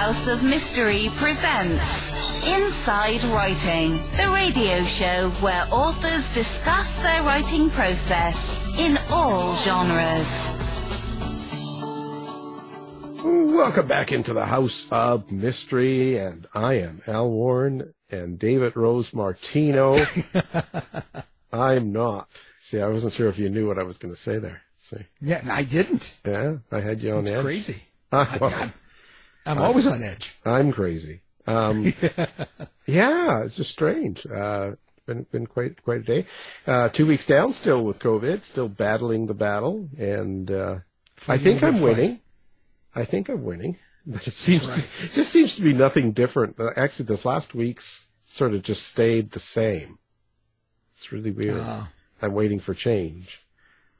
House of Mystery presents Inside Writing, the radio show where authors discuss their writing process in all genres. Welcome back into the House of Mystery, and I am Al Warren and David Rose Martino. I'm not. See, I wasn't sure if you knew what I was going to say there. See, Yeah, I didn't. yeah, I had you on It's edge. crazy. Ah, well, I'm, I'm always on edge. I'm crazy. Um, yeah, it's just strange. Uh, been been quite quite a day. Uh, two weeks down, still with COVID, still battling the battle, and uh, I think I'm fight. winning. I think I'm winning, but it seems to, it just seems to be nothing different. Uh, Actually, this last week's sort of just stayed the same. It's really weird. Ah. I'm waiting for change,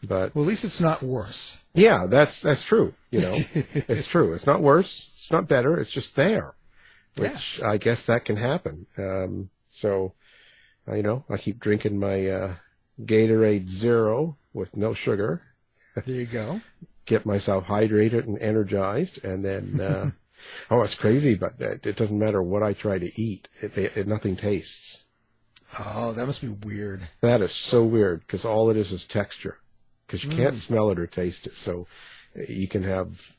but Well, at least it's not worse. yeah, that's that's true. You know, it's true. It's not worse. It's not better. It's just there, which I guess that can happen. Um, so, uh, you know, I keep drinking my uh, Gatorade Zero with no sugar, There you go. get myself hydrated and energized, and then uh, oh, it's crazy, but it, it doesn't matter what I try to eat. It, it, it nothing tastes. Oh, that must be weird. That is so weird because all it is is texture. Because you can't smell it or taste it. So uh, you can have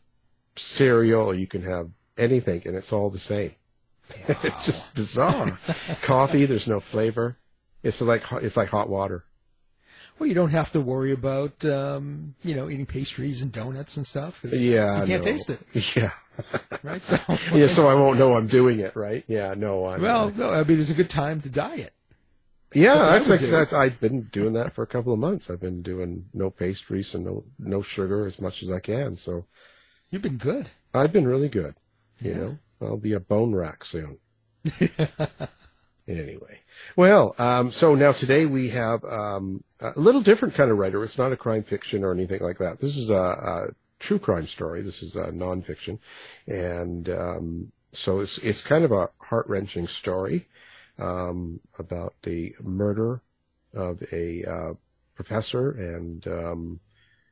cereal you can have anything and it's all the same. it's just bizarre. Coffee, there's no flavor. It's like hot- it's like hot water. Well, you don't have to worry about, um, you know, eating pastries and donuts and stuff. Yeah, You can't no. taste it, Yeah, right? So, yeah. So I won't know I'm doing it right. Yeah, no. I'm, well, no, I mean, it's a good time to diet. yeah. I That's like that's, I've been doing that for a couple of months. I've been doing no pastries and no no sugar as much as I can. So You've been good. I've been really good. You know, I'll be a bone rack soon. anyway, well, um, so now today we have um, a little different kind of writer. It's not a crime fiction or anything like that. This is a, a true crime story. This is a nonfiction, and um, so it's it's kind of a heart wrenching story um, about the murder of a uh, professor, and um,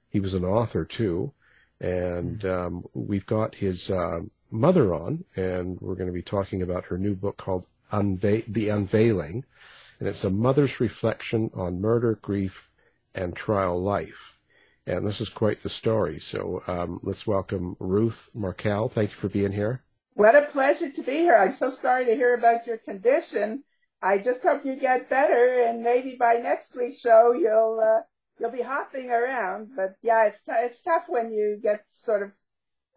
he was an author too. And um, we've got his uh, mother on, and we're going to be talking about her new book called The Unveiling. And it's a mother's reflection on murder, grief, and trial life. And this is quite the story. So um, let's welcome Ruth Markel. Thank you for being here. What a pleasure to be here. I'm so sorry to hear about your condition. I just hope you get better, and maybe by next week's show you'll uh, you'll be hopping around. But yeah, it's t- it's tough when you get sort of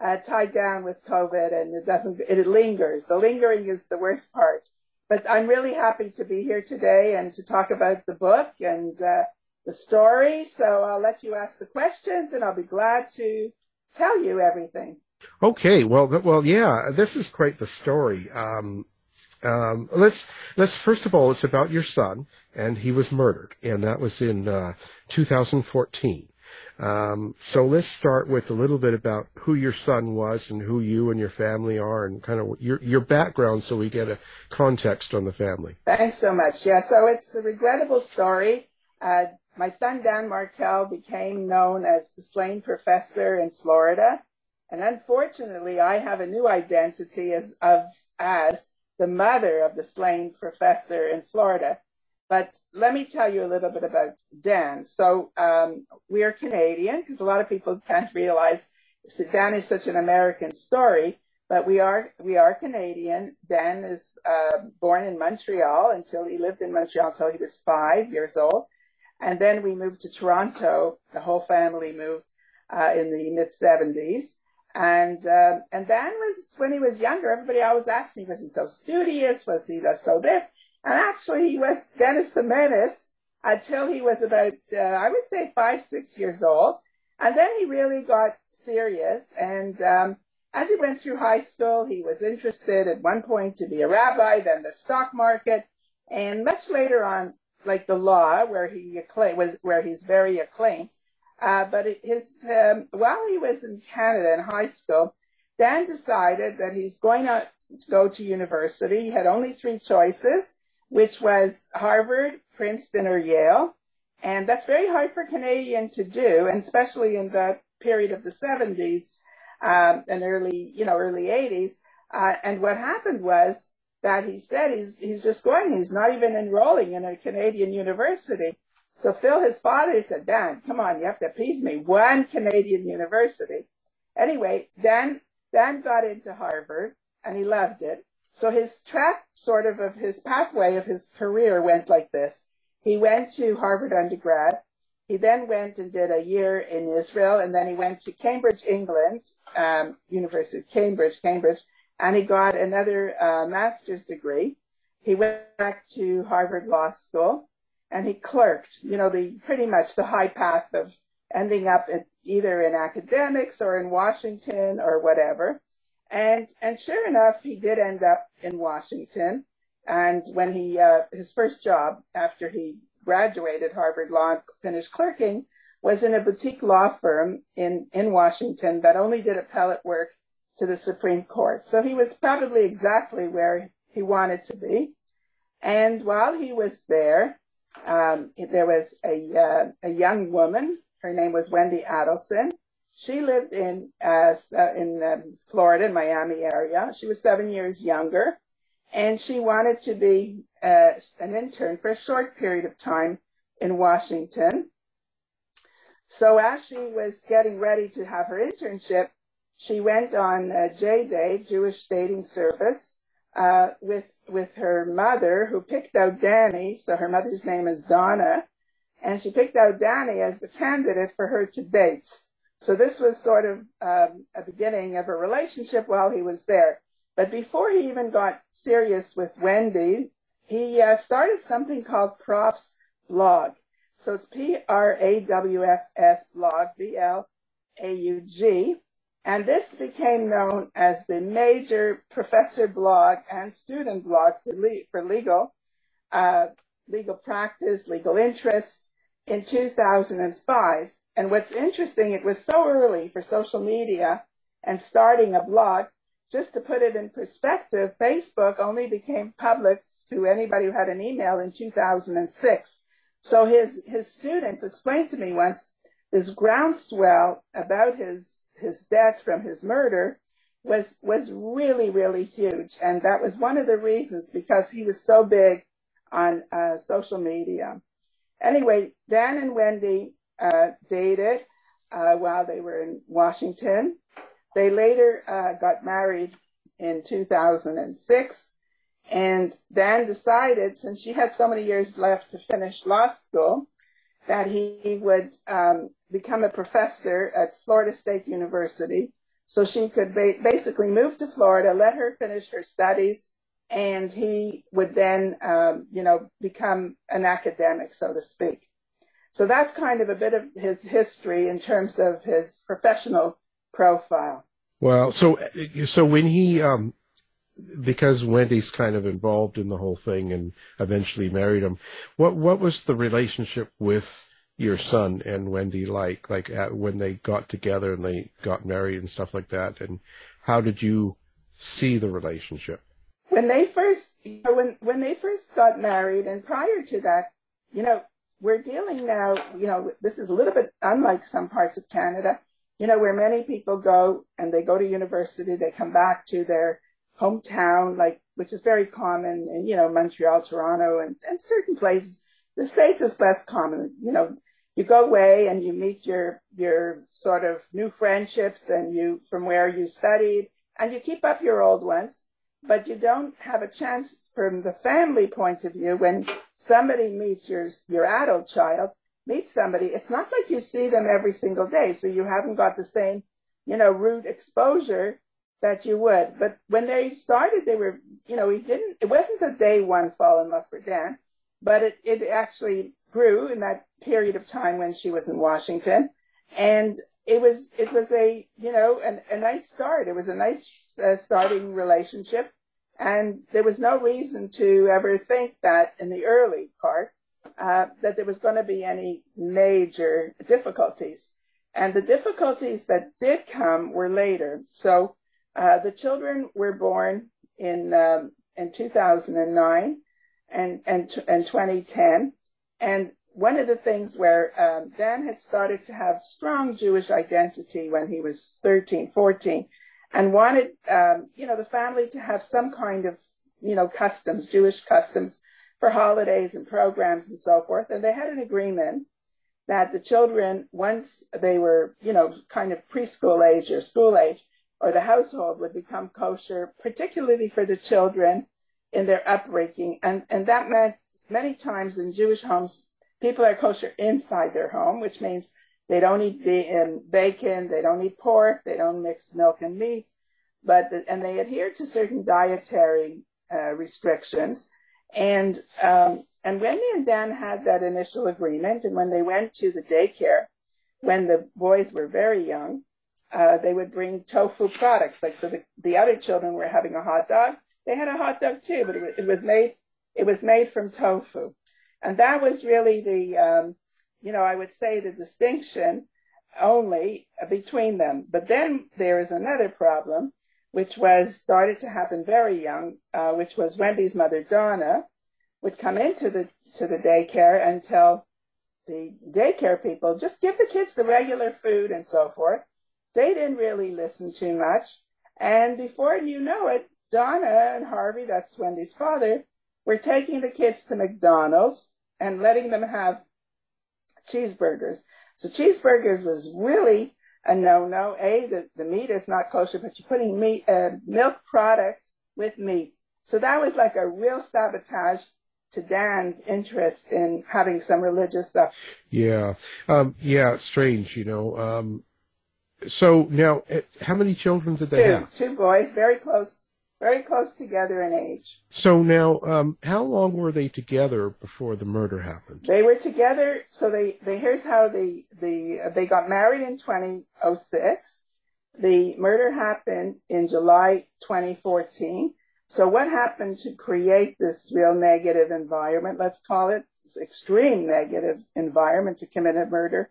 uh, tied down with COVID and it doesn't it lingers. The lingering is the worst part. But I'm really happy to be here today and to talk about the book and uh, the story. So I'll let you ask the questions, and I'll be glad to tell you everything. Okay, well, well, yeah, this is quite the story. Um, um, let's let's first of all, it's about your son, and he was murdered, and that was in uh, 2014. Um, so let's start with a little bit about who your son was and who you and your family are, and kind of your your background, so we get a context on the family. Thanks so much. Yeah, so it's a regrettable story. Uh, my son Dan Markel became known as the slain professor in Florida, and unfortunately, I have a new identity as of as the mother of the slain professor in Florida. But let me tell you a little bit about Dan. So um, we are Canadian because a lot of people can't realize Dan is such an American story but we are we are Canadian. Dan is uh, born in Montreal until he lived in Montreal until he was five years old, and then we moved to Toronto. The whole family moved uh, in the mid seventies, and uh, and Dan was when he was younger. Everybody always asked me, was he so studious? Was he so this? And actually, he was Dennis the Menace until he was about uh, I would say five six years old, and then he really got serious and. Um, as he went through high school, he was interested at one point to be a rabbi, then the stock market, and much later on, like the law, where he was where he's very acclaimed. Uh, but his um, while he was in Canada in high school, Dan decided that he's going out to go to university. He had only three choices, which was Harvard, Princeton, or Yale, and that's very hard for Canadian to do, and especially in the period of the 70s um, and early, you know, early 80s. Uh, and what happened was that he said he's, he's just going, he's not even enrolling in a Canadian university. So Phil, his father, said, Dan, come on, you have to appease me. One Canadian university. Anyway, Dan, Dan got into Harvard and he loved it. So his track, sort of, of his pathway of his career went like this. He went to Harvard undergrad. He then went and did a year in Israel, and then he went to Cambridge, England, um, University of Cambridge, Cambridge, and he got another uh, master's degree. He went back to Harvard Law School, and he clerked. You know, the pretty much the high path of ending up at, either in academics or in Washington or whatever. And and sure enough, he did end up in Washington. And when he uh, his first job after he graduated Harvard Law and finished clerking was in a boutique law firm in, in Washington that only did appellate work to the Supreme Court. So he was probably exactly where he wanted to be. And while he was there, um, there was a, uh, a young woman. Her name was Wendi Adelson. She lived in uh, in um, Florida, in Miami area. She was seven years younger, and she wanted to be uh, an intern for a short period of time in Washington. So as she was getting ready to have her internship, she went on uh, JDate, Jewish Dating Service, uh, with with her mother, who picked out Danny. So her mother's name is Donna, and she picked out Danny as the candidate for her to date. So this was sort of um, a beginning of a relationship while he was there. But before he even got serious with Wendi, he uh, started something called Prof's Blog. So it's P R A W F S blog, B L A U G. And this became known as the major professor blog and student blog for, le- for legal, uh, legal practice, legal interests in 2005. And what's interesting, it was so early for social media and starting a blog. Just to put it in perspective, Facebook only became public to anybody who had an email in 2006. So his, his students explained to me once this groundswell about his, his death from his murder was, was really, really huge. And that was one of the reasons because he was so big on uh, social media. Anyway, Dan and Wendi uh, dated uh, while they were in Washington. They later uh, got married in 2006. And Dan decided, since she had so many years left to finish law school, that he would um, become a professor at Florida State University. So she could ba- basically move to Florida, let her finish her studies, and he would then, um, you know, become an academic, so to speak. So that's kind of a bit of his history in terms of his professional profile. Well, so so when he um because Wendi's kind of involved in the whole thing and eventually married him, what what was the relationship with your son and Wendi like like at, when they got together and they got married and stuff like that and how did you see the relationship? When they first when when they first got married and prior to that, you know, we're dealing now, you know, this is a little bit unlike some parts of Canada, you know, where many people go and they go to university, they come back to their hometown, like, which is very common in, you know, Montreal, Toronto, and, and certain places. The States is less common, you know, you go away and you meet your, your sort of new friendships and you, from where you studied, and you keep up your old ones but you don't have a chance from the family point of view. When somebody meets your your adult child meets somebody it's not like you see them every single day. So you haven't got the same you know root exposure that you would. But when they started they were you know he didn't it wasn't the day one fall in love for dan but it, it actually grew in that period of time when she was in washington. And it was it was a you know an, a nice start. It was a nice uh, starting relationship, and there was no reason to ever think that in the early part uh, that there was going to be any major difficulties. And the difficulties that did come were later. So uh, the children were born in um, in 2009 and and and 2010, and one of the things where um, Dan had started to have strong Jewish identity when he was 13, 14. and wanted, um, you know, the family to have some kind of, you know, customs, Jewish customs for holidays and programs and so forth. And they had an agreement that the children, once they were, you know, kind of preschool age or school age, or the household would become kosher, particularly for the children in their upbringing. And, and that meant many times in Jewish homes, people are kosher inside their home, which means they don't eat um, bacon, they don't eat pork, they don't mix milk and meat, but the, and they adhere to certain dietary uh, restrictions. And um, and Wendi and Dan had that initial agreement, and when they went to the daycare, when the boys were very young, uh, they would bring tofu products. Like so, the, the other children were having a hot dog. They had a hot dog too, but it, it was made it was made from tofu, and that was really the um, you know I would say the distinction only between them. But then there is another problem, which was started to happen very young, uh, which was Wendi's mother Donna would come into the to the daycare and tell the daycare people just give the kids the regular food and so forth they didn't really listen too much. And before you know it, Donna and Harvey, that's Wendi's father, were taking the kids to McDonald's and letting them have cheeseburgers. So cheeseburgers was really a no-no. A, the, the meat is not kosher, but you're putting meat, uh, milk product with meat. So that was like a real sabotage to Dan's interest in having some religious stuff. Yeah. Um, yeah, strange, you know. Um, so now, eh, how many children did they two, have? Two boys, very close, very close together in age. So now, um, how long were they together before the murder happened? They were together. So they, they here's how the the uh, they got married in 2006. The murder happened in July 2014. So what happened to create this real negative environment? Let's call it extreme negative environment to commit a murder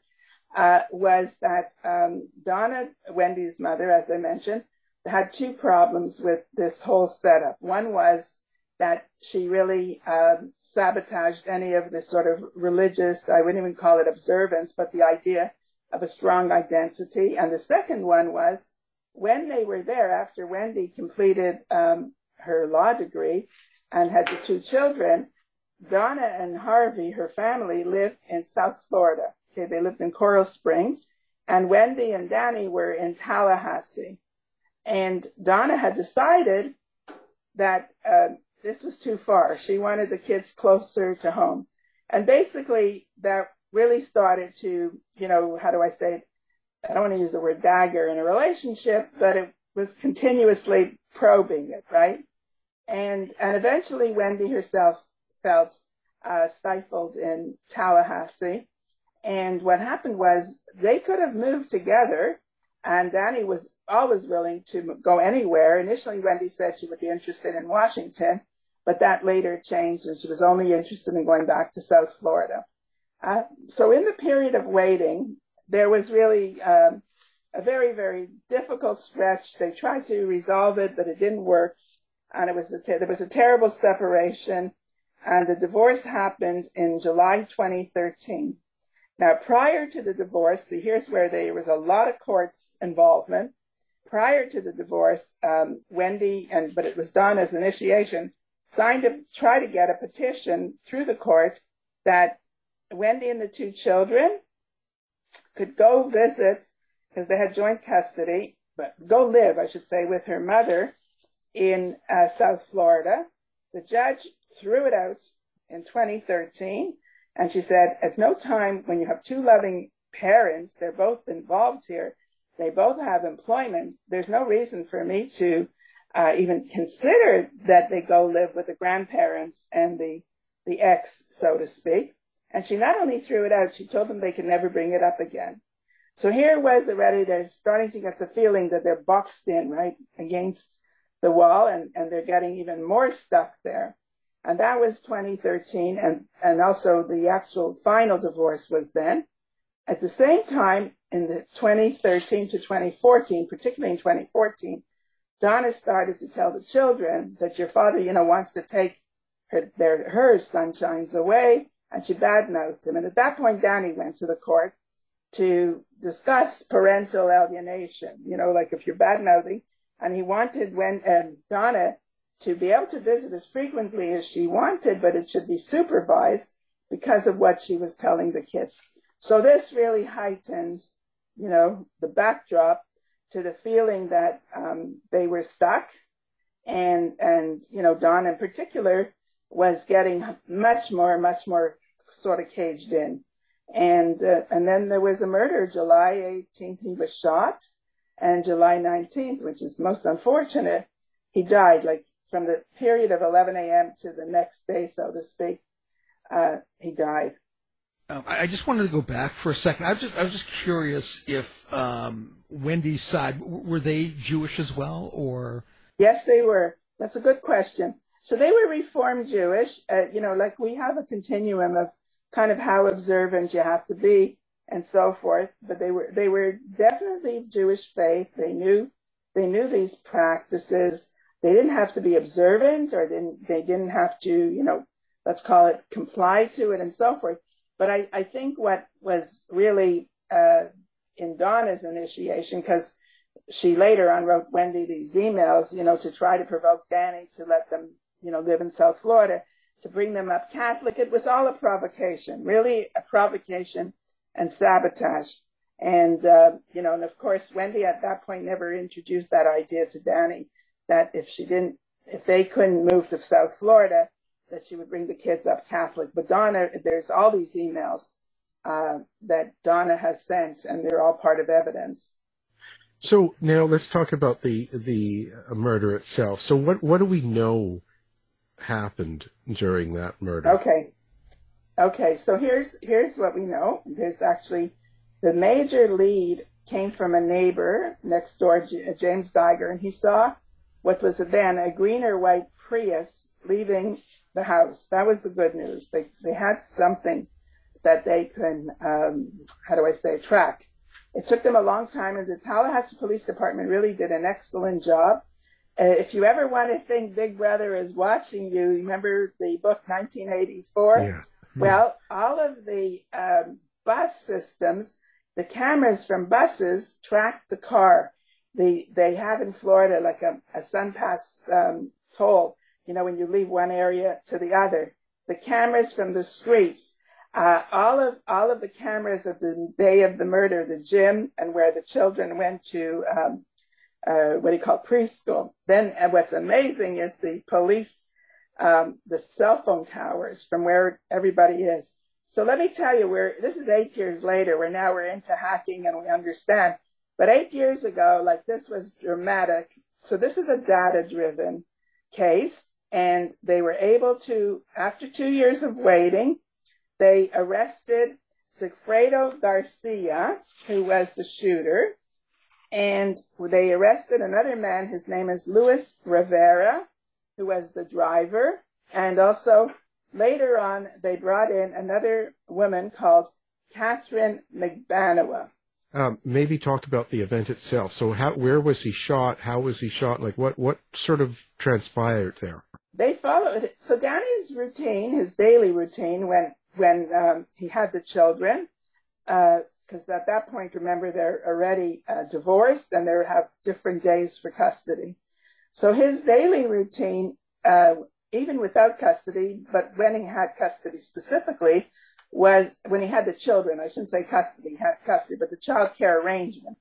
uh, was that um, Donna, Wendi's mother, as I mentioned, had two problems with this whole setup. One was that she really um, sabotaged any of the sort of religious, I wouldn't even call it observance, but the idea of a strong identity. And the second one was when they were there after Wendi completed um, her law degree and had the two children, Donna and Harvey, her family, lived in South Florida. Okay, they lived in Coral Springs, and Wendi and Danny were in Tallahassee. And Donna had decided that uh, this was too far. She wanted the kids closer to home. And basically, that really started to, you know, how do I say it? I don't want to use the word dagger in a relationship, but it was continuously probing it, right? And and eventually, Wendi herself felt uh, stifled in Tallahassee, and what happened was they could have moved together, and Danny was always willing to go anywhere. Initially, Wendi said she would be interested in Washington, but that later changed, and she was only interested in going back to South Florida. Uh, so, in the period of waiting, there was really um, a very, very difficult stretch. They tried to resolve it, but it didn't work, and it was ter- there was a terrible separation, and the divorce happened in July 2013. Now, prior to the divorce, see, here's where there was a lot of courts involvement. Prior to the divorce, um, Wendi, and but it was done as initiation, signed to try to get a petition through the court that Wendi and the two children could go visit because they had joint custody, but go live, I should say, with her mother in uh, South Florida. The judge threw it out in 2013 and she said, at no time when you have two loving parents, they're both involved here, they both have employment, there's no reason for me to uh, even consider that they go live with the grandparents and the, the ex, so to speak. And she not only threw it out, she told them they could never bring it up again. So here was already, they're starting to get the feeling that they're boxed in, right, against the wall, and, and they're getting even more stuck there and that was 2013 and and also the actual final divorce was then. At the same time in the 2013 to 2014 particularly in 2014 donna started to tell the children that your father you know wants to take her their her sunshines away and she badmouthed him. And at that point danny went to the court to discuss parental alienation you know like if you're badmouthing. And he wanted when um, Donna to be able to visit as frequently as she wanted, but it should be supervised because of what she was telling the kids. So this really heightened, you know, the backdrop to the feeling that um, they were stuck, and and you know, Don in particular was getting much more, much more sort of caged in. And uh, and then there was a murder, July 18th, he was shot, and July 19th, which is most unfortunate, he died. Like from the period of 11 a.m. to the next day, so to speak, uh, he died. Um, I just wanted to go back for a second. I was just I was just curious if um, Wendi's side were they Jewish as well, or yes, they were. That's a good question. So they were Reformed Jewish. Uh, you know, like we have a continuum of kind of how observant you have to be and so forth. But they were they were definitely Jewish faith. They knew they knew these practices. They didn't have to be observant, or didn't they didn't have to you know let's call it comply to it and so forth. But I I think what was really uh, in Donna's initiation because she later on wrote Wendi these emails, you know, to try to provoke Danny to let them, you know, live in South Florida to bring them up Catholic. It was all a provocation, really a provocation and sabotage. And, uh, you know, and of course, Wendi at that point never introduced that idea to Danny that if she didn't, if they couldn't move to South Florida, that she would bring the kids up Catholic. But Donna, there's all these emails uh, that Donna has sent, and they're all part of evidence. So now let's talk about the the murder itself. So what what do we know happened during that murder. Okay. Okay, so here's here's what we know. There's actually the major lead came from a neighbor next door, James Diger, and he saw what was it then a green or white Prius leaving the house. That was the good news. They they had something that they could, um, how do I say, track. It took them a long time, and the Tallahassee Police Department really did an excellent job uh, if you ever want to think Big Brother is watching you, remember the book 1984? Yeah. Well, all of the um, bus systems, the cameras from buses track the car. The, they have in Florida like a, a SunPass um, toll, you know, when you leave one area to the other. The cameras from the streets, uh, all of all of the cameras of the day of the murder, the gym and where the children went to um, uh, what do you call preschool. Then, and what's amazing is the police, um, the cell phone towers from where everybody is. So let me tell you, we're this is eight years later. We're now we're into hacking and we understand. But eight years ago, like this was dramatic. So this is a data-driven case, and they were able to, after two years of waiting, they arrested Sigfredo Garcia, who was the shooter and they arrested another man. His name is Luis Rivera, who was the driver. And also later on, they brought in another woman called Katherine Magbanua. Um, maybe talk about the event itself. So, how, where was he shot? How was he shot? Like, what, what sort of transpired there? They followed. So, Danny's routine, his daily routine, when when um, he had the children, uh, because at that point, remember, they're already uh, divorced and they have different days for custody. So his daily routine, uh, even without custody, but when he had custody specifically, was when he had the children. I shouldn't say custody, custody, but the child care arrangement.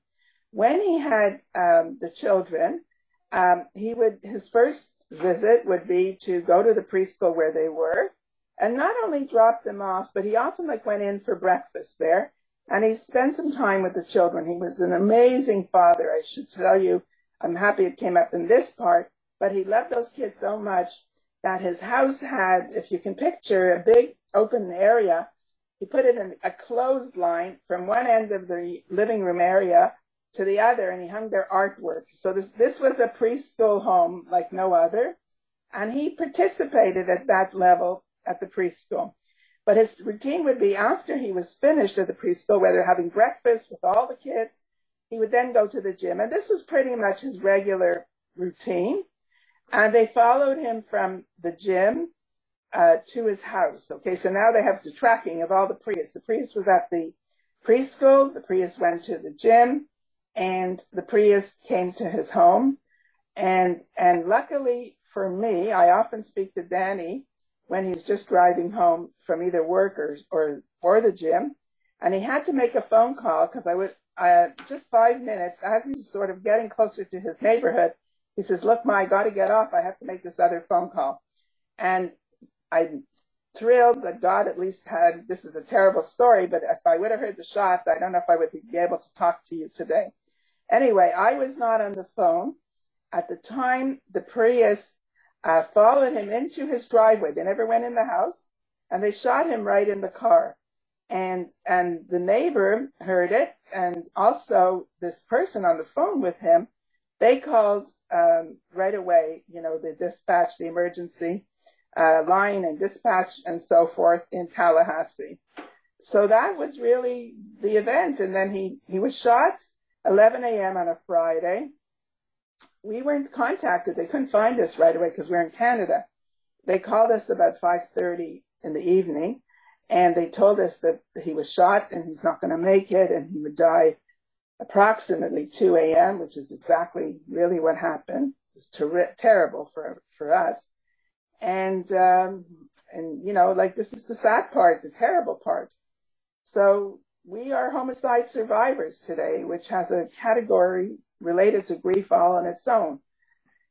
When he had um, the children, um, he would his first visit would be to go to the preschool where they were, and not only drop them off, but he often like went in for breakfast there and he spent some time with the children. He was an amazing father, I should tell you. I'm happy it came up in this part, but he loved those kids so much that his house had, if you can picture, a big open area. He put it in a clothesline from one end of the living room area to the other, and he hung their artwork. So this this was a preschool home like no other, and he participated at that level at the preschool. But his routine would be after he was finished at the preschool, whether having breakfast with all the kids, he would then go to the gym. And this was pretty much his regular routine. And they followed him from the gym uh, to his house. Okay, so now they have the tracking of all the Prius. The Prius was at the preschool, the Prius went to the gym, and the Prius came to his home. And and luckily for me, I often speak to Danny when he's just driving home from either work or or, or the gym, and he had to make a phone call because I would uh, just five minutes as he's sort of getting closer to his neighborhood. He says, "Look, Ma, I got to get off. I have to make this other phone call," and I'm thrilled that God at least had. This is a terrible story, but if I would have heard the shot, I don't know if I would be able to talk to you today. Anyway, I was not on the phone at the time. The Prius uh, followed him into his driveway. They never went in the house, and they shot him right in the car. And and the neighbor heard it, and also this person on the phone with him. They called um, right away. You know, the dispatch, the emergency uh, line, and dispatch, and so forth in Tallahassee. So that was really the event. And then he he was shot 11 a.m. on a Friday. We weren't contacted. They couldn't find us right away because we're in Canada. They called us about 5:30 in the evening, and they told us that he was shot and he's not going to make it, and he would die approximately 2 a.m., which is exactly really what happened. It was ter- terrible for for us, and um, and you know, like this is the sad part, the terrible part. So we are homicide survivors today, which has a category related to grief all on its own.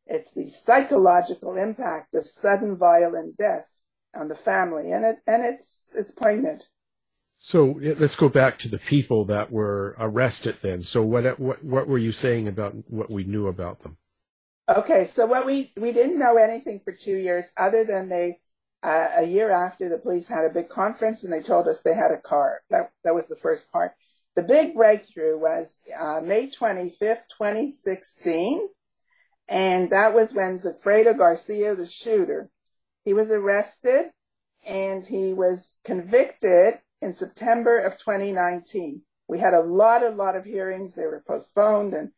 It's the psychological impact of sudden violent death on the family, and it and it's it's poignant. So let's go back to the people that were arrested then. So what what what were you saying about what we knew about them? Okay, so what we we didn't know anything for two years other than they uh, a year after the police had a big conference and they told us they had a car. That, that was the first part. The big breakthrough was uh, May 25th, 2016. And that was when Sigfredo Garcia, the shooter, he was arrested and he was convicted in September of 2019. We had a lot, a lot of hearings. They were postponed and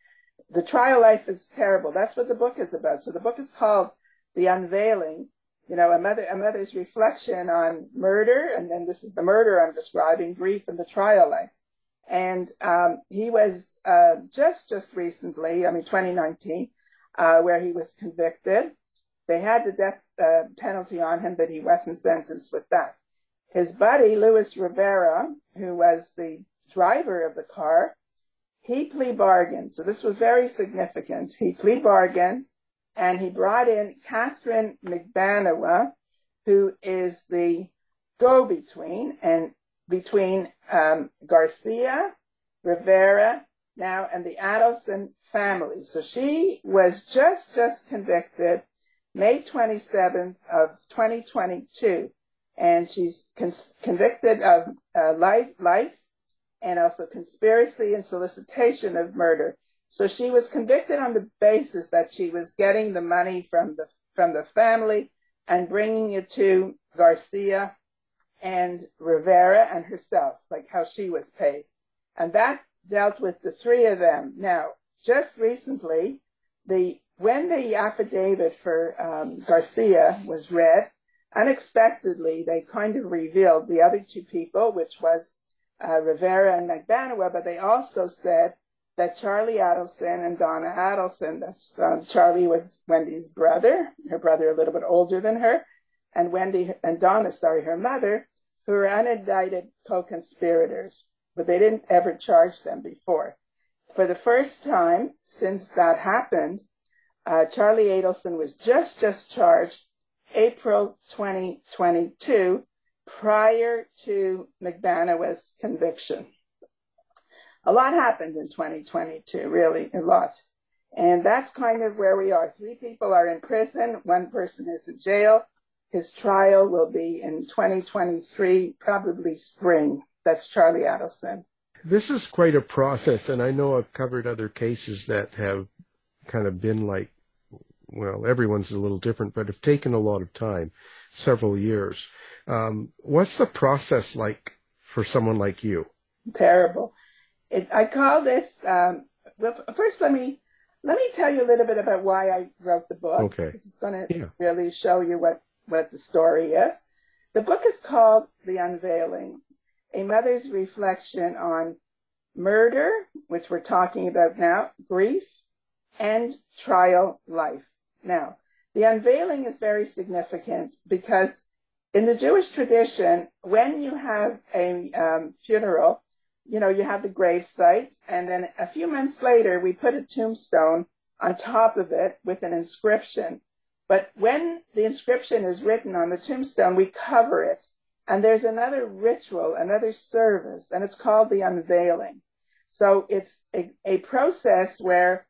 the trial life is terrible. That's what the book is about. So the book is called The Unveiling you know, a mother a mother's reflection on murder, and then this is the murder I'm describing, grief and the trial life. And um, he was uh, just just recently, I mean, 2019, uh, where he was convicted. They had the death uh, penalty on him, but he wasn't sentenced with that. His buddy Luis Rivera, who was the driver of the car, he plea bargained. So this was very significant. He plea bargained and he brought in Katherine Magbanua, who is the go-between and between um, Garcia, Rivera, now, and the Adelson family. So she was just just convicted May 27th of 2022, and she's con- convicted of uh, life, life, and also conspiracy and solicitation of murder. So she was convicted on the basis that she was getting the money from the from the family and bringing it to Garcia and Rivera and herself, like how she was paid. And that dealt with the three of them. Now, just recently, the when the affidavit for um, Garcia was read, unexpectedly they kind of revealed the other two people, which was uh, Rivera and Magbanua, but they also said that Charlie Adelson and Donna Adelson, that's um, Charlie was Wendi's brother, her brother a little bit older than her, and Wendi and Donna, sorry, her mother, who were unindicted co-conspirators, but they didn't ever charge them before. For the first time since that happened, uh, Charlie Adelson was just just charged April 2022, prior to Magbanua's conviction a lot happened in 2022, really, a lot. And that's kind of where we are. Three people are in prison, one person is in jail. His trial will be in 2023, probably spring. That's Charlie Adelson. This is quite a process, and I know I've covered other cases that have kind of been like, well, everyone's a little different, but have taken a lot of time, several years. Um, what's the process like for someone like you? Terrible it, I call this. Um, well, first, let me let me tell you a little bit about why I wrote the book. Okay. It's going to yeah. really show you what what the story is. The book is called The Unveiling: A Mother's Reflection on Murder, which we're talking about now, grief, and trial life. Now, the unveiling is very significant because in the Jewish tradition, when you have a um, funeral, you know, you have the grave site, and then a few months later, we put a tombstone on top of it with an inscription. But when the inscription is written on the tombstone, we cover it. And there's another ritual, another service, and it's called the unveiling. So it's a, a process where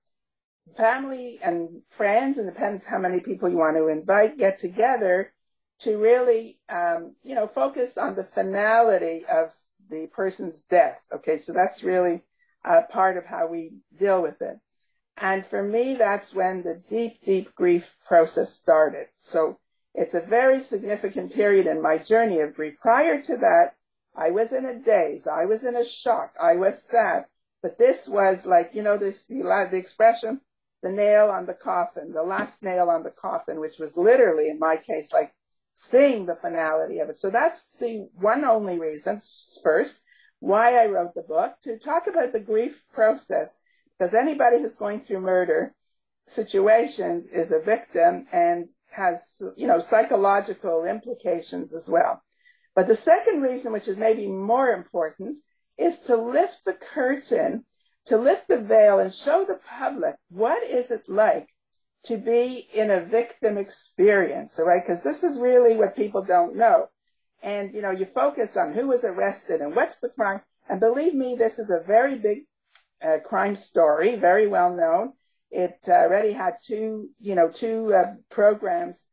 family and friends, and depends how many people you want to invite, get together to really, um, you know, focus on the finality of the person's death. Okay, so that's really part of how we deal with it. And for me, that's when the deep, deep grief process started. So it's a very significant period in my journey of grief. Prior to that, I was in a daze. I was in a shock. I was sad. But this was like, you know, this, the expression, the nail on the coffin, the last nail on the coffin, which was literally, in my case, like seeing the finality of it. So that's the one only reason, first, why I wrote the book, to talk about the grief process. Because anybody who's going through murder situations is a victim and has, you know, psychological implications as well. But the second reason, which is maybe more important, is to lift the curtain, to lift the veil and show the public what is it like to be in a victim experience, all right? Because this is really what people don't know. And, you know, you focus on who was arrested and what's the crime. And believe me, this is a very big uh, crime story, very well known. It uh, already had two, you know, two uh, programs,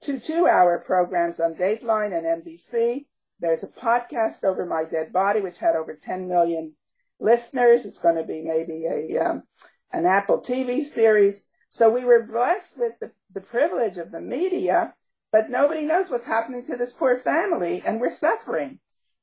two two-hour programs on Dateline and NBC. There's a podcast over my dead body, which had over 10 million listeners. It's going to be maybe a um, an Apple TV series. So we were blessed with the, the privilege of the media, but nobody knows what's happening to this poor family, and we're suffering.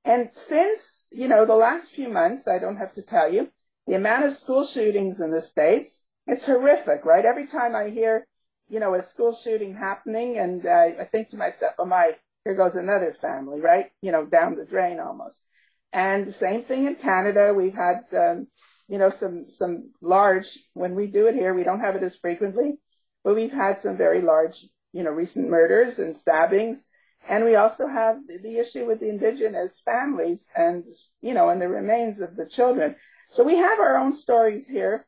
And since, you know, the last few months, I don't have to tell you, the amount of school shootings in the States, it's horrific, right? Every time I hear, you know, a school shooting happening, and uh, I think to myself, oh my, here goes another family, right? You know, down the drain almost. And the same thing in Canada. We've had um, you know, some, some large, when we do it here, we don't have it as frequently, but we've had some very large, you know, recent murders and stabbings. And we also have the issue with the indigenous families and, you know, and the remains of the children. So we have our own stories here.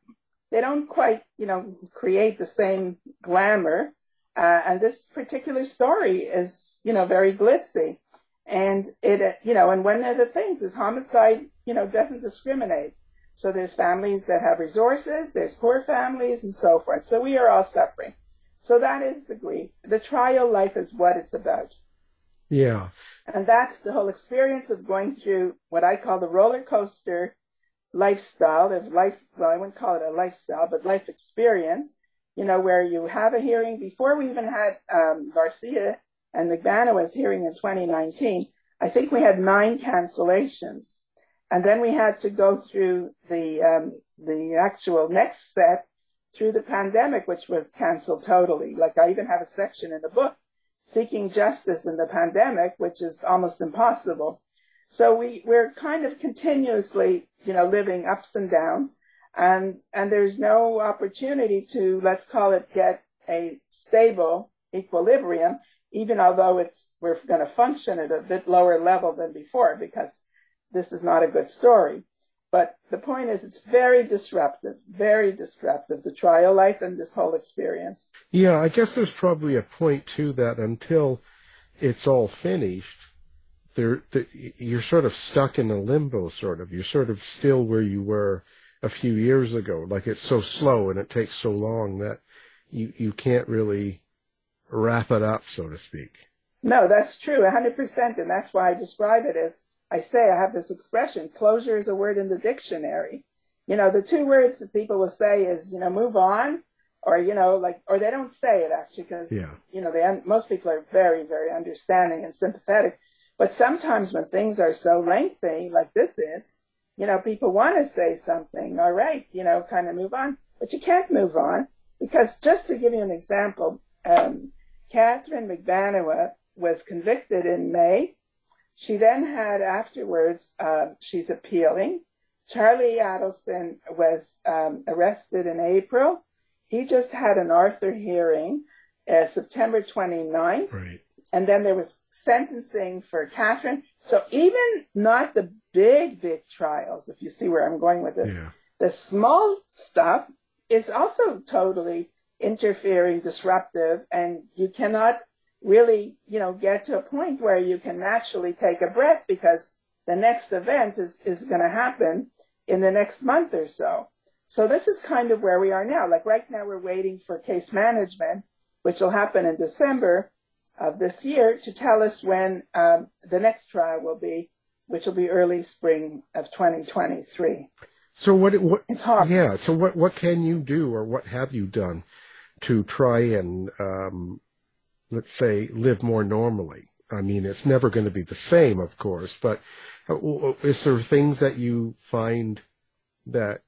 They don't quite, you know, create the same glamour. Uh, and this particular story is, you know, very glitzy. And it, you know, and one of the things is homicide, you know, doesn't discriminate. So there's families that have resources, there's poor families, and so forth. So we are all suffering. So that is the grief. The trial life is what it's about. Yeah. And that's the whole experience of going through what I call the roller coaster lifestyle of life. Well, I wouldn't call it a lifestyle, but life experience, you know, where you have a hearing before we even had um, Garcia and Magbanua was hearing in 2019. I think we had nine cancellations. And then we had to go through the um, the actual next set through the pandemic, which was canceled totally. Like I even have a section in the book seeking justice in the pandemic, which is almost impossible. So we we're kind of continuously, you know, living ups and downs, and and there's no opportunity to let's call it get a stable equilibrium, even although it's we're going to function at a bit lower level than before because this is not a good story. But the point is, it's very disruptive, very disruptive, the trial life and this whole experience. Yeah, I guess there's probably a point to that until it's all finished. There, the, you're sort of stuck in a limbo, sort of. You're sort of still where you were a few years ago. Like it's so slow and it takes so long that you, you can't really wrap it up, so to speak. No, that's true, 100%. And that's why I describe it as I say, I have this expression, closure is a word in the dictionary. You know, the two words that people will say is, you know, move on, or, you know, like, or they don't say it actually because, yeah. you know, they, most people are very, very understanding and sympathetic. But sometimes when things are so lengthy, like this is, you know, people want to say something, all right, you know, kind of move on, but you can't move on because just to give you an example, um, Katherine Magbanua was convicted in May she then had afterwards, uh, she's appealing. Charlie Adelson was um, arrested in April. he just had an Arthur hearing uh, September 29th. Right. And then there was sentencing for Katherine. So even not the big, big trials, if you see where I'm going with this, Yeah. the small stuff is also totally interfering, disruptive, and you cannot really, you know, get to a point where you can naturally take a breath because the next event is, is going to happen in the next month or so. So this is kind of where we are now. Like right now, we're waiting for case management, which will happen in December of this year, to tell us when um, the next trial will be, which will be early spring of 2023. So what? What? It's hard. Yeah. So what? What can you do, or what have you done, to try and, um, let's say, live more normally? I mean, it's never going to be the same, of course, but uh, is there things that you find that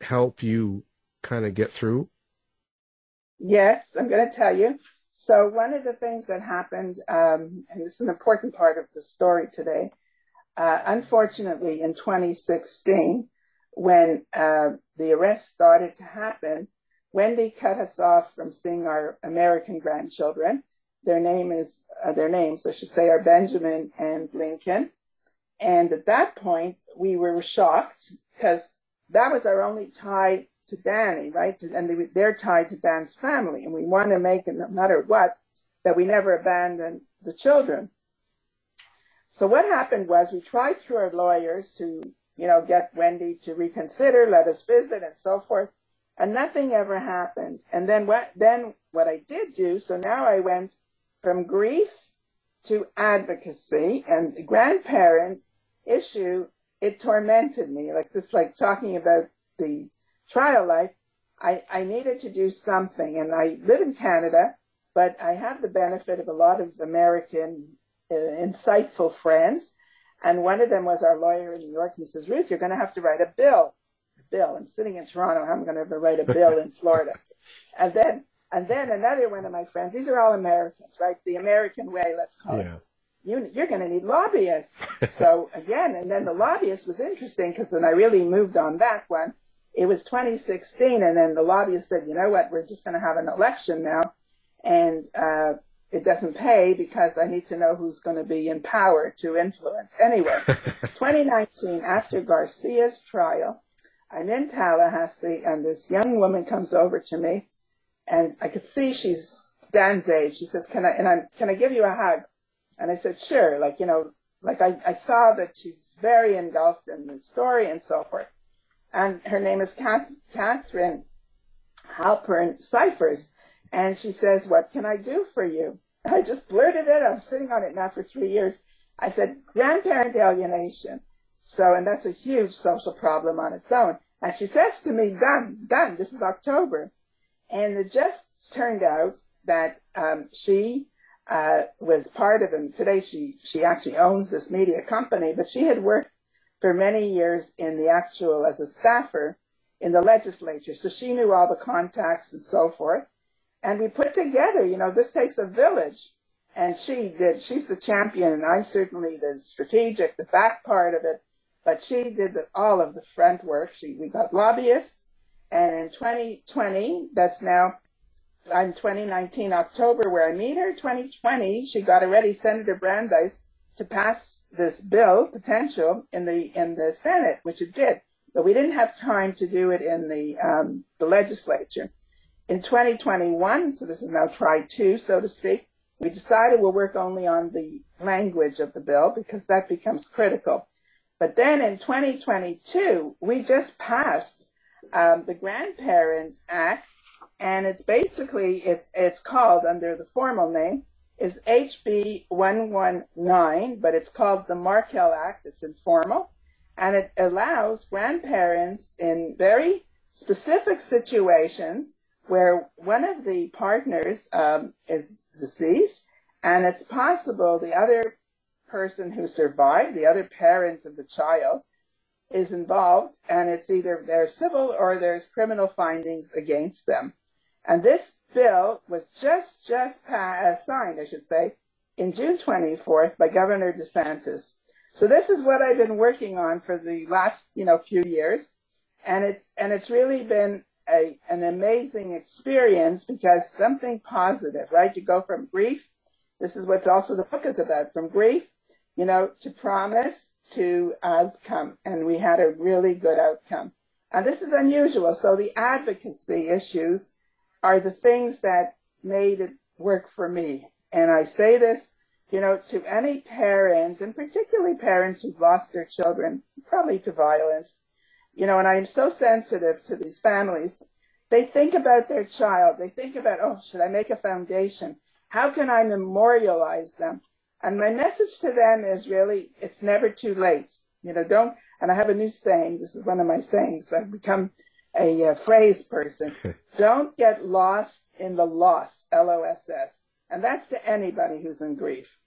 help you kind of get through? Yes, I'm going to tell you. So one of the things that happened, um, and is an important part of the story today, uh, unfortunately, in 2016, when uh, the arrest started to happen, Wendi cut us off from seeing our American grandchildren. Their name is uh, their names, I should say, are Benjamin and Lincoln. And at that point, we were shocked because that was our only tie to Danny, right? And they, they're tied to Dan's family, and we want to make it no matter what that we never abandon the children. So what happened was we tried through our lawyers to, you know, get Wendi to reconsider, let us visit, and so forth, and nothing ever happened. And then what? Then what I did do. So now I went from grief to advocacy, and the grandparent issue it tormented me like this, like talking about the trial life. I, I needed to do something, and I live in Canada, but I have the benefit of a lot of American uh, insightful friends. And one of them was our lawyer in New York. And he says, Ruth, you're going to have to write a bill. Bill. I'm sitting in Toronto. I'm I going to ever write a bill in Florida. And then, and then another one of my friends, these are all Americans, right? The American way, let's call it. You, you're going to need lobbyists. so again, and then the lobbyist was interesting because then I really moved on that one. It was 2016. And then the lobbyist said, you know what? We're just going to have an election now. And, uh, it doesn't pay because I need to know who's going to be in power to influence. Anyway, 2019, after Garcia's trial, I'm in Tallahassee and this young woman comes over to me and I could see she's Dan's age. She says, can I, and I'm, can I give you a hug? And I said, sure. Like, you know, like I, I saw that she's very engulfed in the story and so forth. And her name is Kath, Catherine Halpern Cyphers. And she says, what can I do for you? And I just blurted it. I'm sitting on it now for three years. I said, grandparent alienation. So, and that's a huge social problem on its own. And she says to me, done, done. This is October. And it just turned out that um, she uh, was part of, and today she, she actually owns this media company, but she had worked for many years in the actual, as a staffer in the legislature. So she knew all the contacts and so forth. And we put together, you know, this takes a village. And she did, she's the champion, and I'm certainly the strategic, the back part of it. But she did the, all of the front work. She, we got lobbyists. And in 2020, that's now, I'm 2019 October where I meet her. 2020, she got already Senator Brandeis to pass this bill potential in the in the Senate, which it did. But we didn't have time to do it in the um, the legislature. In 2021, so this is now try two, so to speak, we decided we'll work only on the language of the bill because that becomes critical. But then in 2022, we just passed um, the Grandparent Act, and it's basically it's it's called under the formal name is HB 119, but it's called the Markel Act. It's informal, and it allows grandparents in very specific situations where one of the partners um, is deceased, and it's possible the other person who survived, the other parent of the child, is involved, and it's either there's civil or there's criminal findings against them. And this bill was just just passed, uh, signed, I should say, in June 24th by Governor DeSantis. So this is what I've been working on for the last, you know, few years, and it's and it's really been a, an amazing experience because something positive, right? You go from grief. This is what's also the book is about from grief, you know, to promise to uh, outcome. And we had a really good outcome. And this is unusual. So the advocacy issues are the things that made it work for me. And I say this, you know, to any parent, and particularly parents who've lost their children, probably to violence, you know, and I am so sensitive to these families. They think about their child. They think about, oh, should I make a foundation? How can I memorialize them? And my message to them is really, it's never too late. You know, don't, and I have a new saying. This is one of my sayings. I've become a, a phrase person. don't get lost in the loss, L-O-S-S. And that's to anybody who's in grief.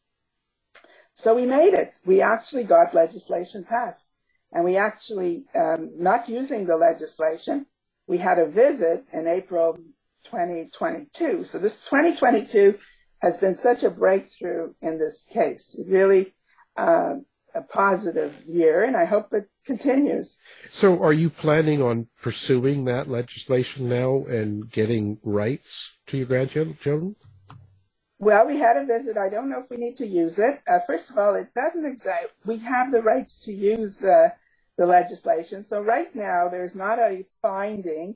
So we made it. We actually got legislation passed. And we actually, um, not using the legislation, we had a visit in April 2022. So this 2022 has been such a breakthrough in this case. Really uh, a positive year, and I hope it continues. So, are you planning on pursuing that legislation now and getting rights to your grandchildren? Well, we had a visit. I don't know if we need to use it. Uh, first of all, it doesn't exact. We have the rights to use uh, the legislation. So right now, there's not a finding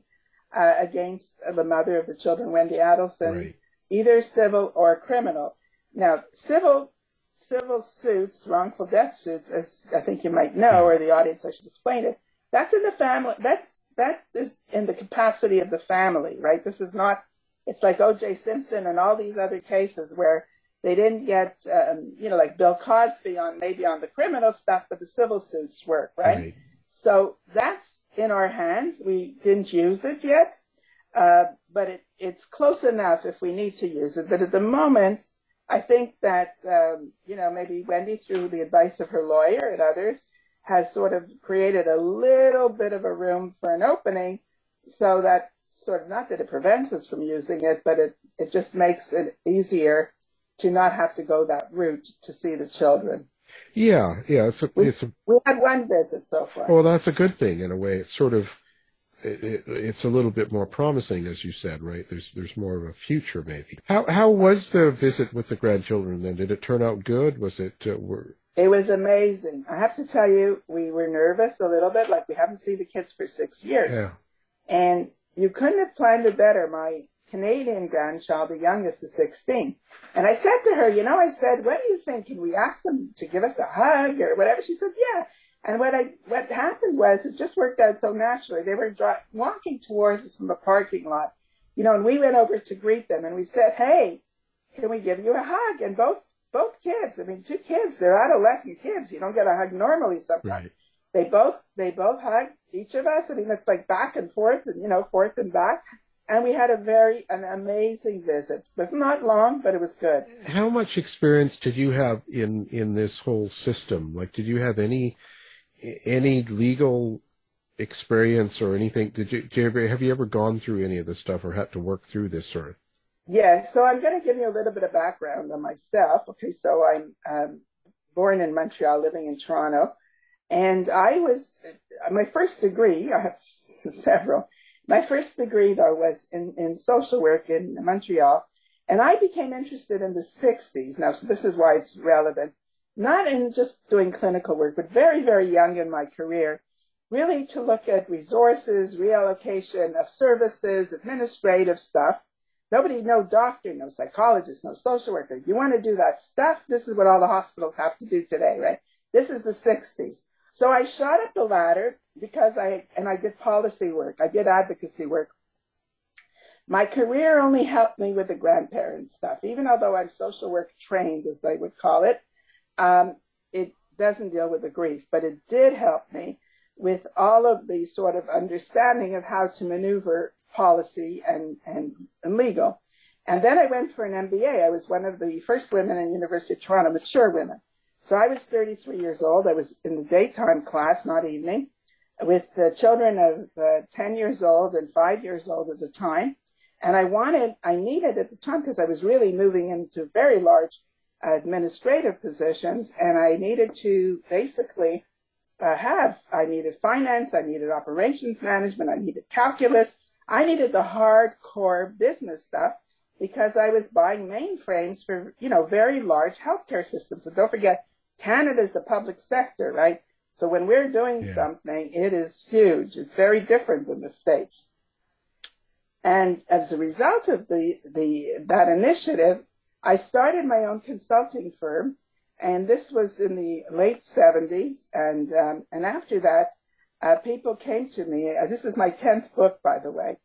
uh, against the mother of the children, Wendi Adelson, right either civil or criminal. Now, civil civil suits, wrongful death suits, as I think you might know, or the audience I should explain it. That's in the family. That's that is in the capacity of the family, right? This is not. It's like O.J. Simpson and all these other cases where they didn't get, um, you know, like Bill Cosby on maybe on the criminal stuff, but the civil suits work, right? right. So that's in our hands. We didn't use it yet, uh, but it it's close enough if we need to use it. But at the moment, I think that, um, you know, maybe Wendi, through the advice of her lawyer and others, has sort of created a little bit of a room for an opening so that sort of not that it prevents us from using it, but it, it just makes it easier to not have to go that route to see the children. Yeah, yeah. It's a, we, it's a, we had one visit so far. Well, that's a good thing in a way. It's sort of it, it, it's a little bit more promising, as you said, right? There's there's more of a future, maybe. How how was the visit with the grandchildren? Then did it turn out good? Was it? Uh, were... It was amazing. I have to tell you, we were nervous a little bit, like we haven't seen the kids for six years. Yeah. And you couldn't have planned it better. My Canadian grandchild, the youngest, is 16. And I said to her, you know, I said, what do you think? Can we ask them to give us a hug or whatever? She said, yeah. And what I what happened was it just worked out so naturally. They were dri- walking towards us from a parking lot, you know, and we went over to greet them and we said, "Hey, can we give you a hug?" And both both kids, I mean, two kids, they're adolescent kids. You don't get a hug normally sometimes. Right. They both they both hugged each of us. I mean, it's like back and forth, and you know, forth and back. And we had a very an amazing visit. It was not long, but it was good. How much experience did you have in in this whole system? Like, did you have any any legal experience or anything? Did you, did you have you ever gone through any of this stuff or had to work through this sort of? Yeah, so I'm going to give you a little bit of background on myself. Okay, so I'm um, born in Montreal, living in Toronto, and I was my first degree. I have several. My first degree though was in, in social work in Montreal, and I became interested in the 60s. Now, so this is why it's relevant not in just doing clinical work, but very, very young in my career, really to look at resources, reallocation of services, administrative stuff. Nobody, no doctor, no psychologist, no social worker. You want to do that stuff? This is what all the hospitals have to do today, right? This is the 60s. So I shot up the ladder because I, and I did policy work. I did advocacy work. My career only helped me with the grandparent stuff, even although I'm social work trained, as they would call it. Um, it doesn't deal with the grief, but it did help me with all of the sort of understanding of how to maneuver policy and, and, and legal. And then I went for an MBA. I was one of the first women in University of Toronto, mature women. So I was 33 years old. I was in the daytime class, not evening, with the children of uh, 10 years old and five years old at the time. And I wanted, I needed at the time, because I was really moving into very large administrative positions, and I needed to basically uh, have, I needed finance, I needed operations management, I needed calculus, I needed the hardcore business stuff because I was buying mainframes for, you know, very large healthcare systems. And don't forget, Canada is the public sector, right? So when we're doing yeah. something, it is huge. It's very different than the States. And as a result of the, the, that initiative, I started my own consulting firm. And this was in the late 70s. And, um, and after that, uh, people came to me. Uh, this is my 10th book, by the way.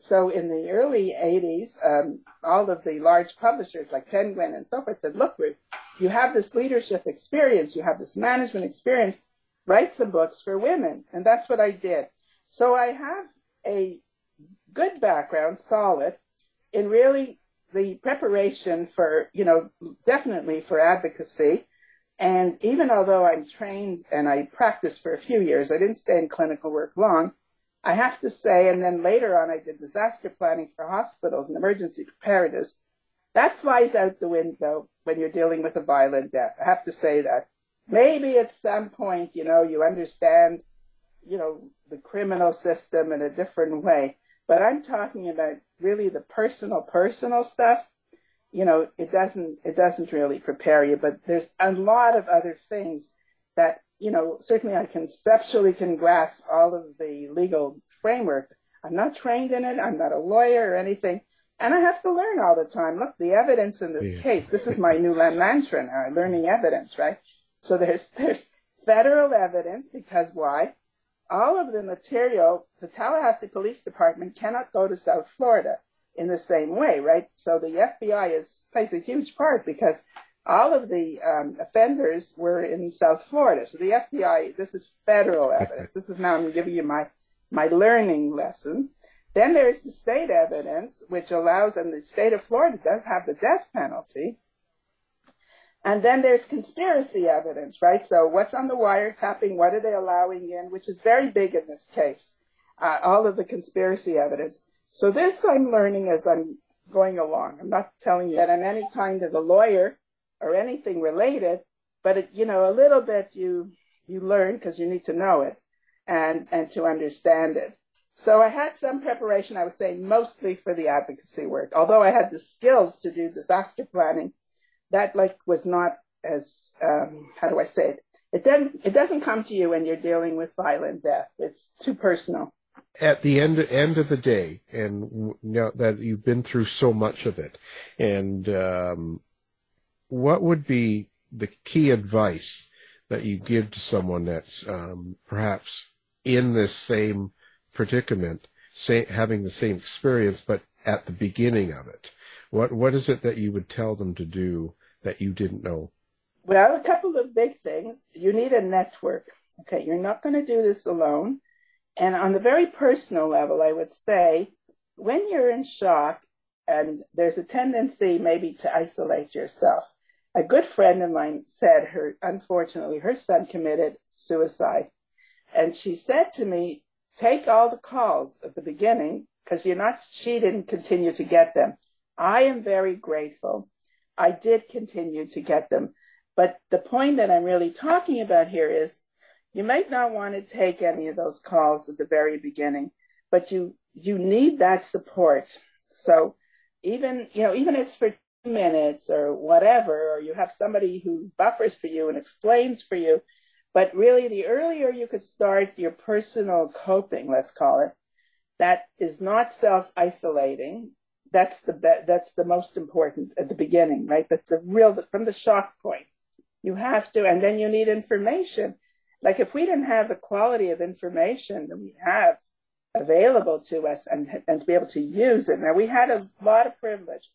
So in the early 80s, um, all of the large publishers like Penguin and so forth said, look, Ruth, you have this leadership experience, you have this management experience, write some books for women. And that's what I did. So I have a good background, solid, in really the preparation for, you know, definitely for advocacy. And even although I'm trained and I practiced for a few years, I didn't stay in clinical work long. I have to say, and then later on, I did disaster planning for hospitals and emergency preparedness. That flies out the window when you're dealing with a violent death. I have to say that. Maybe at some point, you know, you understand, you know, the criminal system in a different way. But I'm talking about really the personal, personal stuff. You know, it doesn't, it doesn't really prepare you, but there's a lot of other things that you know, certainly I conceptually can grasp all of the legal framework. I'm not trained in it. I'm not a lawyer or anything. And I have to learn all the time. Look, the evidence in this yeah. case, this is my new mantra now, uh, learning evidence, right? So there's, there's federal evidence because why? All of the material, the Tallahassee Police Department cannot go to South Florida in the same way, right? So the FBI is plays a huge part because all of the um, offenders were in South Florida. So the FBI, this is federal evidence. This is now I'm giving you my, my learning lesson. Then there's the state evidence, which allows, and the state of Florida does have the death penalty. And then there's conspiracy evidence, right? So what's on the wiretapping? What are they allowing in? Which is very big in this case. Uh, all of the conspiracy evidence. So this I'm learning as I'm going along. I'm not telling you that I'm any kind of a lawyer or anything related, but it, you know, a little bit you you learn because you need to know it and and to understand it. So I had some preparation, I would say, mostly for the advocacy work. Although I had the skills to do disaster planning, that like was not as um, how do I say it? It doesn't it doesn't come to you when you're dealing with violent death. It's too personal. At the end end of the day, and now that you've been through so much of it, and um, what would be the key advice that you give to someone that's um, perhaps in this same predicament, say, having the same experience, but at the beginning of it? What what is it that you would tell them to do that you didn't know? Well, a couple of big things. You need a network. Okay, you're not going to do this alone. And on the very personal level, I would say when you're in shock and there's a tendency maybe to isolate yourself, a good friend of mine said her, unfortunately, her son committed suicide. And she said to me, take all the calls at the beginning because you're not, she didn't continue to get them. I am very grateful. I did continue to get them. But the point that I'm really talking about here is you might not want to take any of those calls at the very beginning, but you, you need that support. So even, you know, even if it's for minutes or whatever, or you have somebody who buffers for you and explains for you. But really, the earlier you could start your personal coping, let's call it, that is not self-isolating. That's the be- that's the most important at the beginning, right? That's the real from the shock point. You have to, and then you need information. Like if we didn't have the quality of information that we have available to us and and to be able to use it. Now we had a lot of privilege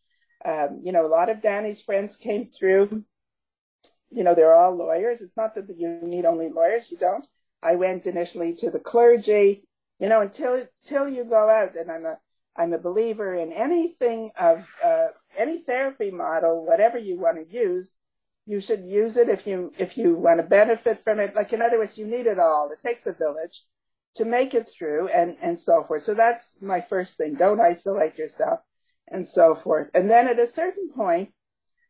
um, you know, a lot of Danny's friends came through. You know, they're all lawyers. It's not that you need only lawyers. You don't. I went initially to the clergy. You know, until until you go out, and I'm a I'm a believer in anything of uh, any therapy model, whatever you want to use. You should use it if you if you want to benefit from it. Like in other words, you need it all. It takes a village to make it through, and and so forth. So that's my first thing. Don't isolate yourself and so forth. And then at a certain point,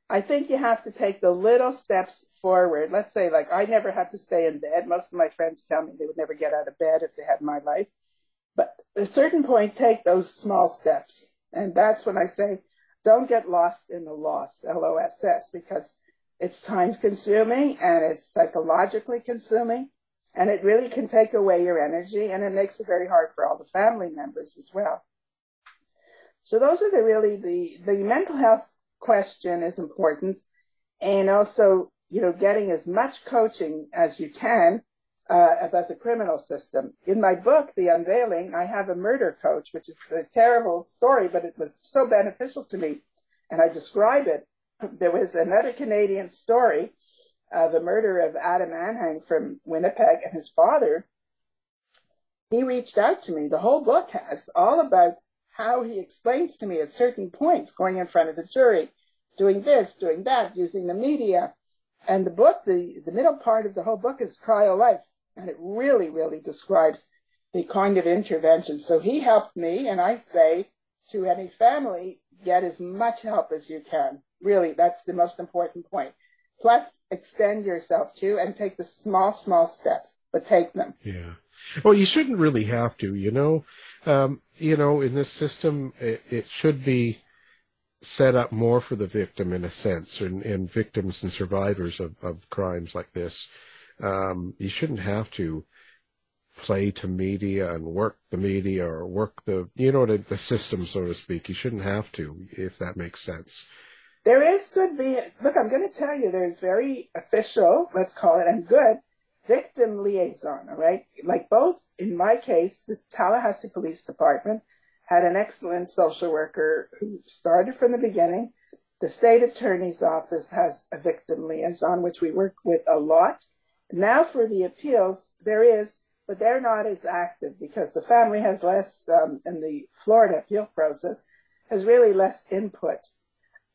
I think you have to take the little steps forward. Let's say, like, I never had to stay in bed. Most of my friends tell me they would never get out of bed if they had my life. At a certain point, take those small steps. And that's when I say, don't get lost in the loss, L O S S, because it's time consuming and it's psychologically consuming and it really can take away your energy and it makes it very hard for all the family members as well. So those are the really the, the mental health question is important and also, you know, getting as much coaching as you can uh, about the criminal system. In my book, The Unveiling, I have a murder coach, which is a terrible story, but it was so beneficial to me. And I describe it. There was another Canadian story, uh, the murder of Adam Anhang from Winnipeg and his father. He reached out to me. The whole book has all about how he explains to me at certain points, going in front of the jury, doing this, doing that, using the media. And the book, the, the middle part of the whole book is trial life. And it really, really describes the kind of intervention. So he helped me, and I say to any family, get as much help as you can. Really, that's the most important point. Plus, extend yourself too and take the small, small steps, but take them. Yeah. Well, you shouldn't really have to, you know. Um, you know, in this system, it, it, should be set up more for the victim in a sense, and, and victims and survivors of, of crimes like this um, you shouldn't have to play to media and work the media or work the, you know, the, the system, so to speak. You shouldn't have to, if that makes sense. There is good be look, I'm going to tell you, there's very official, let's call it, and good victim liaison, all right? Like both, in my case, the Tallahassee Police Department had an excellent social worker who started from the beginning. The state attorney's office has a victim liaison, which we work with a lot. Now for the appeals, there is, but they're not as active because the family has less, um, in the Florida appeal process, has really less input.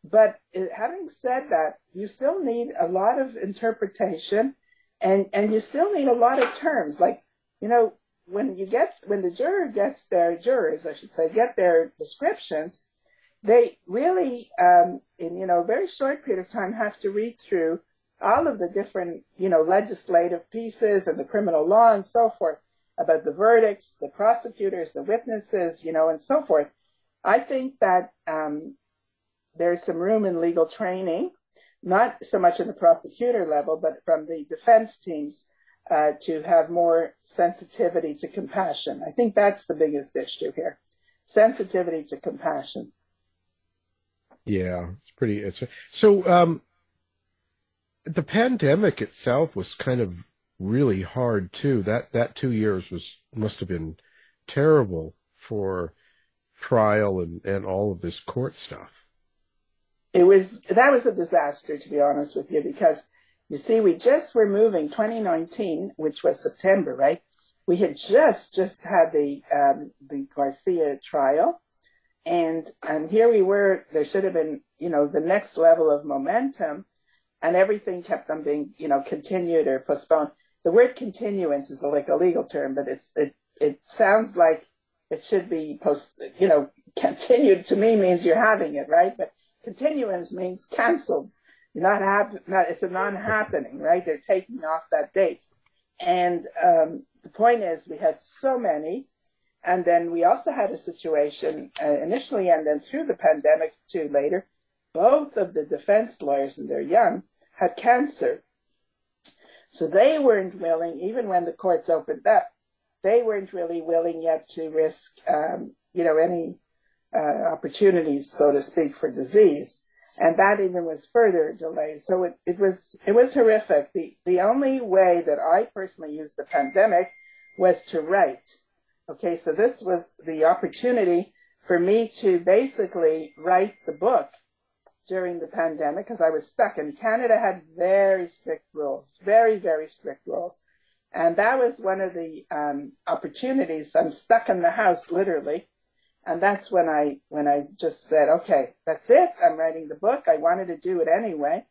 But having said that, you still need a lot of interpretation and, and you still need a lot of terms. Like, you know, when you get, when the juror gets their, jurors, I should say, get their descriptions, they really, um, in, you know, a very short period of time have to read through all of the different, you know, legislative pieces and the criminal law and so forth about the verdicts, the prosecutors, the witnesses, you know, and so forth. I think that um, there's some room in legal training, not so much in the prosecutor level, but from the defense teams uh, to have more sensitivity to compassion. I think that's the biggest issue here sensitivity to compassion. Yeah, it's pretty. It's so. Um, the pandemic itself was kind of really hard too. That that two years was must have been terrible for trial and and all of this court stuff. It was that was a disaster to be honest with you because you see we just were moving 2019, which was September, right? We had just just had the um, the Garcia trial, and and here we were. There should have been you know the next level of momentum and everything kept on being, you know, continued or postponed. The word continuance is like a legal term, but it's it it sounds like it should be post, you know, continued to me means you're having it, right? But continuance means canceled. You're not hap- not it's a non-happening, right? They're taking off that date. And um, the point is, we had so many, and then we also had a situation uh, initially, and then through the pandemic too later. Both of the defense lawyers, and they're young, had cancer. So they weren't willing, even when the courts opened up, they weren't really willing yet to risk, um, you know, any uh, opportunities, so to speak, for disease. And that even was further delayed. So it, it was it was horrific. The the only way that I personally used the pandemic was to write. Okay, so this was the opportunity for me to basically write the book during the pandemic because I was stuck. And Canada had very strict rules, very, very strict rules. And that was one of the um, opportunities. I'm stuck in the house, literally. And that's when I when I just said, okay, that's it. I'm writing the book. I wanted to do it anyway.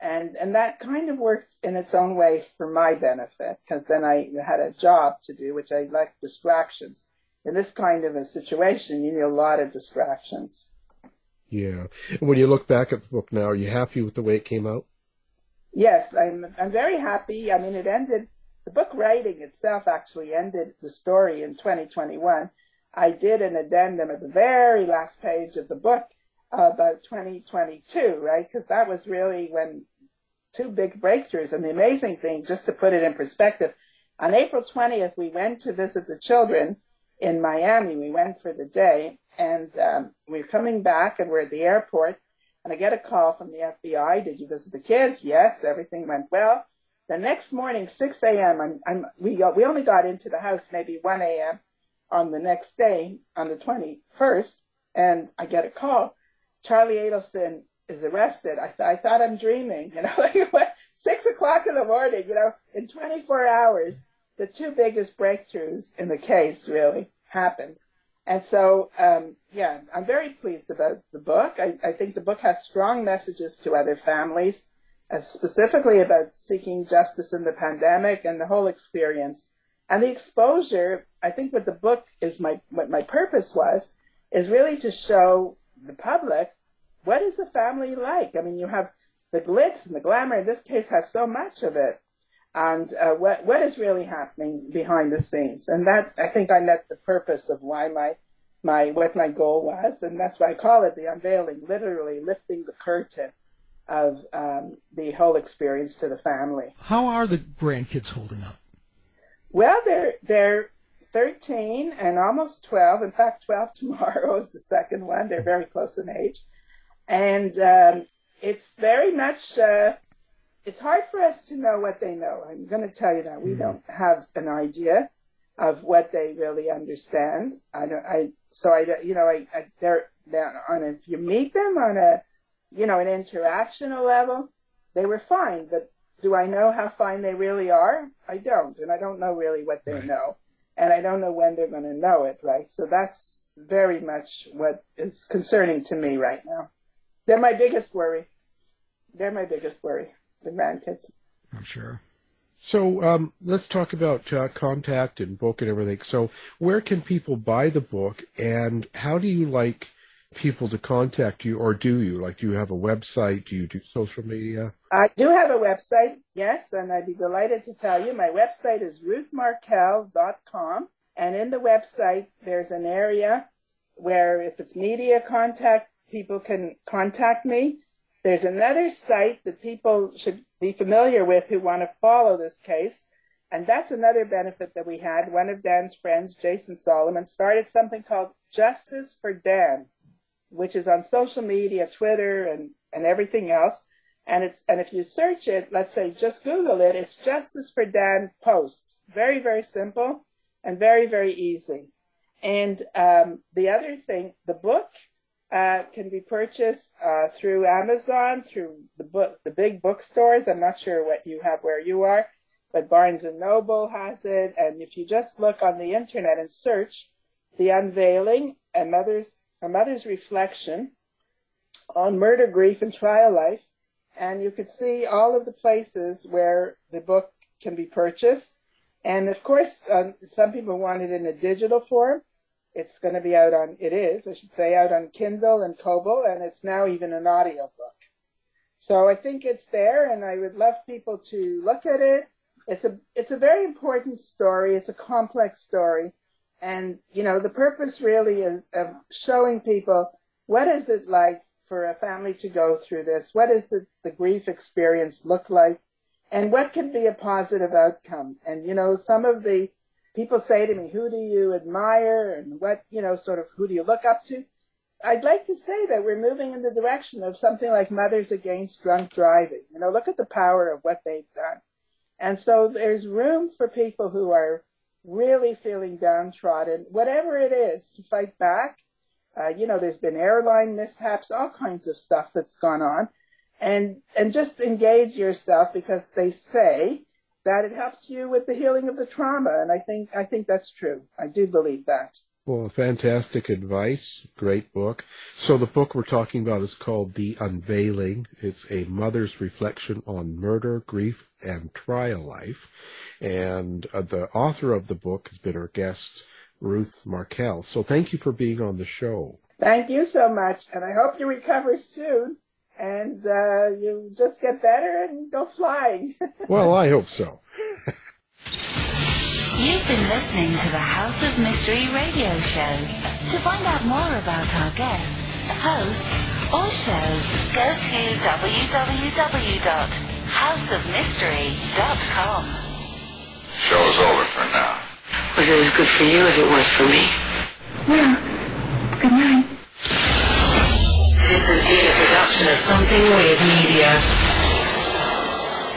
And and that kind of worked in its own way for my benefit because then I had a job to do, which I like distractions. In this kind of a situation, you need a lot of distractions. Yeah. When you look back at the book now, are you happy with the way it came out? Yes, I'm. I'm very happy. I mean, it ended. The book writing itself actually ended the story in 2021. I did an addendum at the very last page of the book about 2022, right? Because that was really when two big breakthroughs. And the amazing thing, just to put it in perspective, on April 20th, we went to visit the children in Miami. We went for the day and um, we we're coming back and we're at the airport and I get a call from the FBI. Did you visit the kids? Yes, everything went well. The next morning, 6 a.m., I'm, I'm, we, got, we only got into the house maybe 1 a.m. on the next day, on the 21st, and I get a call. Charlie Adelson is arrested. I, th- I thought I'm dreaming, you know, six o'clock in the morning, you know, in 24 hours, the two biggest breakthroughs in the case really happened. And so, um, yeah, I'm very pleased about the book. I, I, think the book has strong messages to other families, specifically about seeking justice in the pandemic and the whole experience. And the exposure, I think what the book is my, what my purpose was, is really to show the public what is a family like. I mean, you have the glitz and the glamour. In this case, has so much of it and uh, what what is really happening behind the scenes. And that I think I met the purpose of why my my what my goal was, and that's why I call it the unveiling, literally lifting the curtain of um, the whole experience to the family. How are the grandkids holding up? Well, they're they're 13 and almost 12. In fact, 12 tomorrow is the second one. They're very close in age, and um, it's very much. Uh, it's hard for us to know what they know. I'm going to tell you that we mm don't have an idea of what they really understand. I don't. I so I you know I, I they're they're on a, if you meet them on a you know an interactional level, they were fine. But do I know how fine they really are? I don't, and I don't know really what they right. know, and I don't know when they're going to know it. Right. So that's very much what is concerning to me right now. They're my biggest worry. They're my biggest worry the grandkids. I'm sure. So um, let's talk about uh, contact and book and everything. So where can people buy the book, and how do you like people to contact you, or do you like? Do you have a website? Do you do social media? I do have a website, yes, and I'd be delighted to tell you. My website is ruthmarkel.com, and in the website there's an area where if it's media contact, people can contact me. There's another site that people should be familiar with who want to follow this case. And that's another benefit that we had. One of Dan's friends, Jason Solomon, started something called Justice for Dan, which is on social media, Twitter and, and everything else. And it's and if you search it, let's say just Google it, it's Justice for Dan posts. Very, very simple and very, very easy. And um, the other thing, the book uh, can be purchased uh, through Amazon, through the book, the big bookstores. I'm not sure what you have where you are, but Barnes and Noble has it. And if you just look on the internet and search "The Unveiling: A Mother's A Mother's Reflection on Murder, Grief, and Trial Life," and you could see all of the places where the book can be purchased. And of course, um, some people want it in a digital form. It's going to be out on, it is, I should say, out on Kindle and Kobo, and it's now even an audio book. So I think it's there, and I would love people to look at it. It's a, it's a very important story. It's a complex story. And, you know, the purpose really is of showing people what is it like for a family to go through this? What does the, the grief experience look like? And what can be a positive outcome? And, you know, some of the people say to me, who do you admire and what, you know, sort of who do you look up to? I'd like to say that we're moving in the direction of something like Mothers Against Drunk Driving. You know, look at the power of what they've done. And so there's room for people who are really feeling downtrodden, whatever it is, to fight back. Uh, you know, there's been airline mishaps, all kinds of stuff that's gone on. And, and just engage yourself because they say that it helps you with the healing of the trauma. And I think, I think that's true. I do believe that. Well, fantastic advice. Great book. So the book we're talking about is called The Unveiling. It's a mother's reflection on murder, grief, and trial life. And uh, the author of the book has been our guest, Ruth Markel. So thank you for being on the show. Thank you so much. And I hope you recover soon and uh, you just get better and go flying. well, I hope so. You've been listening to the House of Mystery radio show. To find out more about our guests, hosts, or shows, go to www.houseofmystery.com. Show's over for now. Was it as good for you as it was for me? Well, a production of Something Weird Media.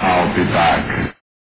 I'll be back.